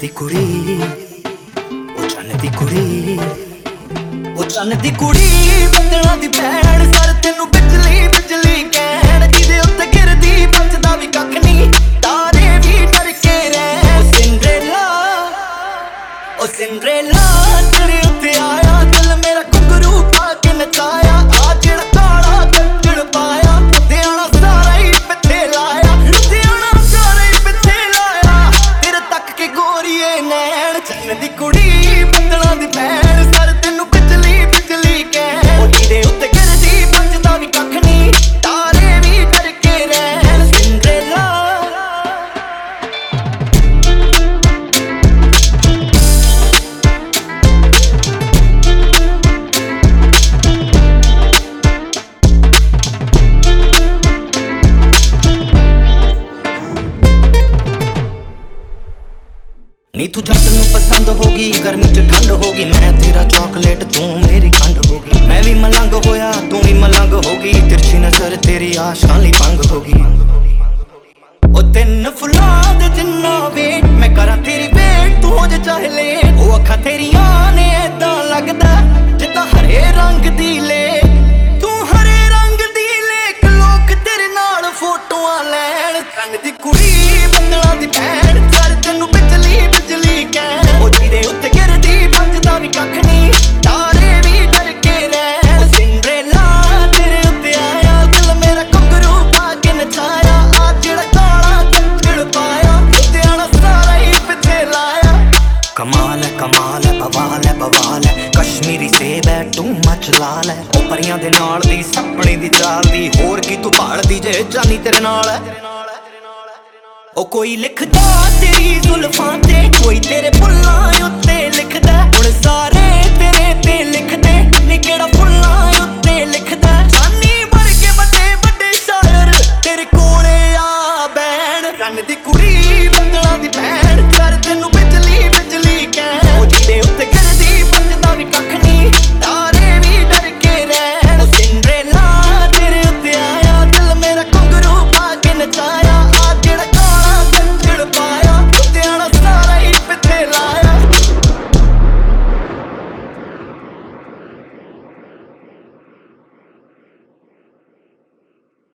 ਦੀ ਕੁੜੀ, ਉਹ ਚੰਨ ਦੀ ਕੁੜੀ, ਉਹ ਚੰਨ ਦੀ ਕੁੜੀ। ਬੱਦਲਾਂ ਦੀ ਭੈਣ ਸਰ ਤੈਨੂੰ ਬਿਜਲੀ ਬਿਜਲੀ ਕਹਿਣ। ਜਿਹਦੇ ਉੱਤੇ ਗਿਰਦੀ ਬਚਦਾ ਵੀ ਕੱਖ ਨਹੀਂ। ਤਾਰੇ ਵੀ ਡਰ ਕੇ ਰਹਿ। ਉਹ ਸਿੰਡਰੇਲਾ ਉਹ ਸਿੰਡਰੇਲਾ ਤੇਰੇ ਉੱਤੇ ਆਇਆ। ਦਿਲ ਮੇਰਾ ਕੁੰਗਰੂ ਪਾ ਕੇ ਨਚਾਇਆ। ਆ ਜਿਹੜਾ ਨੈਣ ਚੰਨ ਨੀ ਤੂੰ ਜੱਟ ਨੂੰ ਪਸੰਦ ਹੋਗੀ, ਗਰਮੀ ਚ ਠੰਡ ਹੋਗੀ, ਮੈਂ ਤੇਰਾ ਚਾਕਲੇਟ ਤੂੰ ਮੇਰੀ ਖੰਡ ਹੋਗੀ। ਮੈਂ ਵੀ ਮਲੰਗ ਹੋਇਆ, ਤੂੰ ਵੀ ਮਲੰਗ ਹੋਗੀ, ਤਿਰਛੀ ਨਜ਼ਰ ਤੇਰੀ ਆਸ਼ਾਂ ਲਈ ਭੰਗ ਹੋਗੀ। ਉਹ ਤਿੰਨ ਫੁੱਲਾਂ ਦੇ ਜਿੰਨਾ ਵੇਟ, ਮੈਂ ਕਰਾਂ ਤੇਰੀ ਵੇਟ ਤੂੰ ਹੋ ਜਾ ਚਾਹੇ ਲੈ ਉਹ ਅੱਖਾਂ ਤੇਰੀਆਂ ਨੇ ਏਦਾਂ ਲੱਗਦਾ, ਜਿੱਦਾਂ ਹਰੇ ਰੰਗ ਦੀ ਲੈ ਤੂੰ ਹਰੇ ਰੰਗ ਦੀ ਲੇਕ ਲੋਕ ਤੇਰੇ ਨਾਲ ਫੋਟੋਆਂ ਲੈਣ। ਕੰਨ ਦੀ ਕੁੜੀ, ਬੰਗਲਾ ਦੀ ਭੈਣ। ਹੈ ਕਮਾਲ ਹੈ ਬਵਾਲ ਹੈ ਬਵਾਲ ਹੈ ਕਸ਼ਮੀਰੀ ਸੇਬ ਹੈ ਤੂੰ ਮੱਚ ਲਾਲ ਹੈ ਉਹ ਪਰੀਆਂ ਦੇ ਨਾਲ ਦੀ, ਸੱਪਣੀ ਦੀ ਚਾਲ ਦੀ। ਹੋਰ ਕੀ ਤੂੰ ਭਾਲਦੀ ਜੇ ਜਾਨੀ ਤੇਰੇ ਨਾਲ ਹੈ ਉਹ ਕੋਈ ਲਿਖਦਾ ਤੇਰੀ ਜ਼ੁਲਫਾਂ ਤੇ, ਕੋਈ ਤੇਰੇ ਬੁੱਲਾਂ ਉੱਤੇ ਲਿਖਦਾ।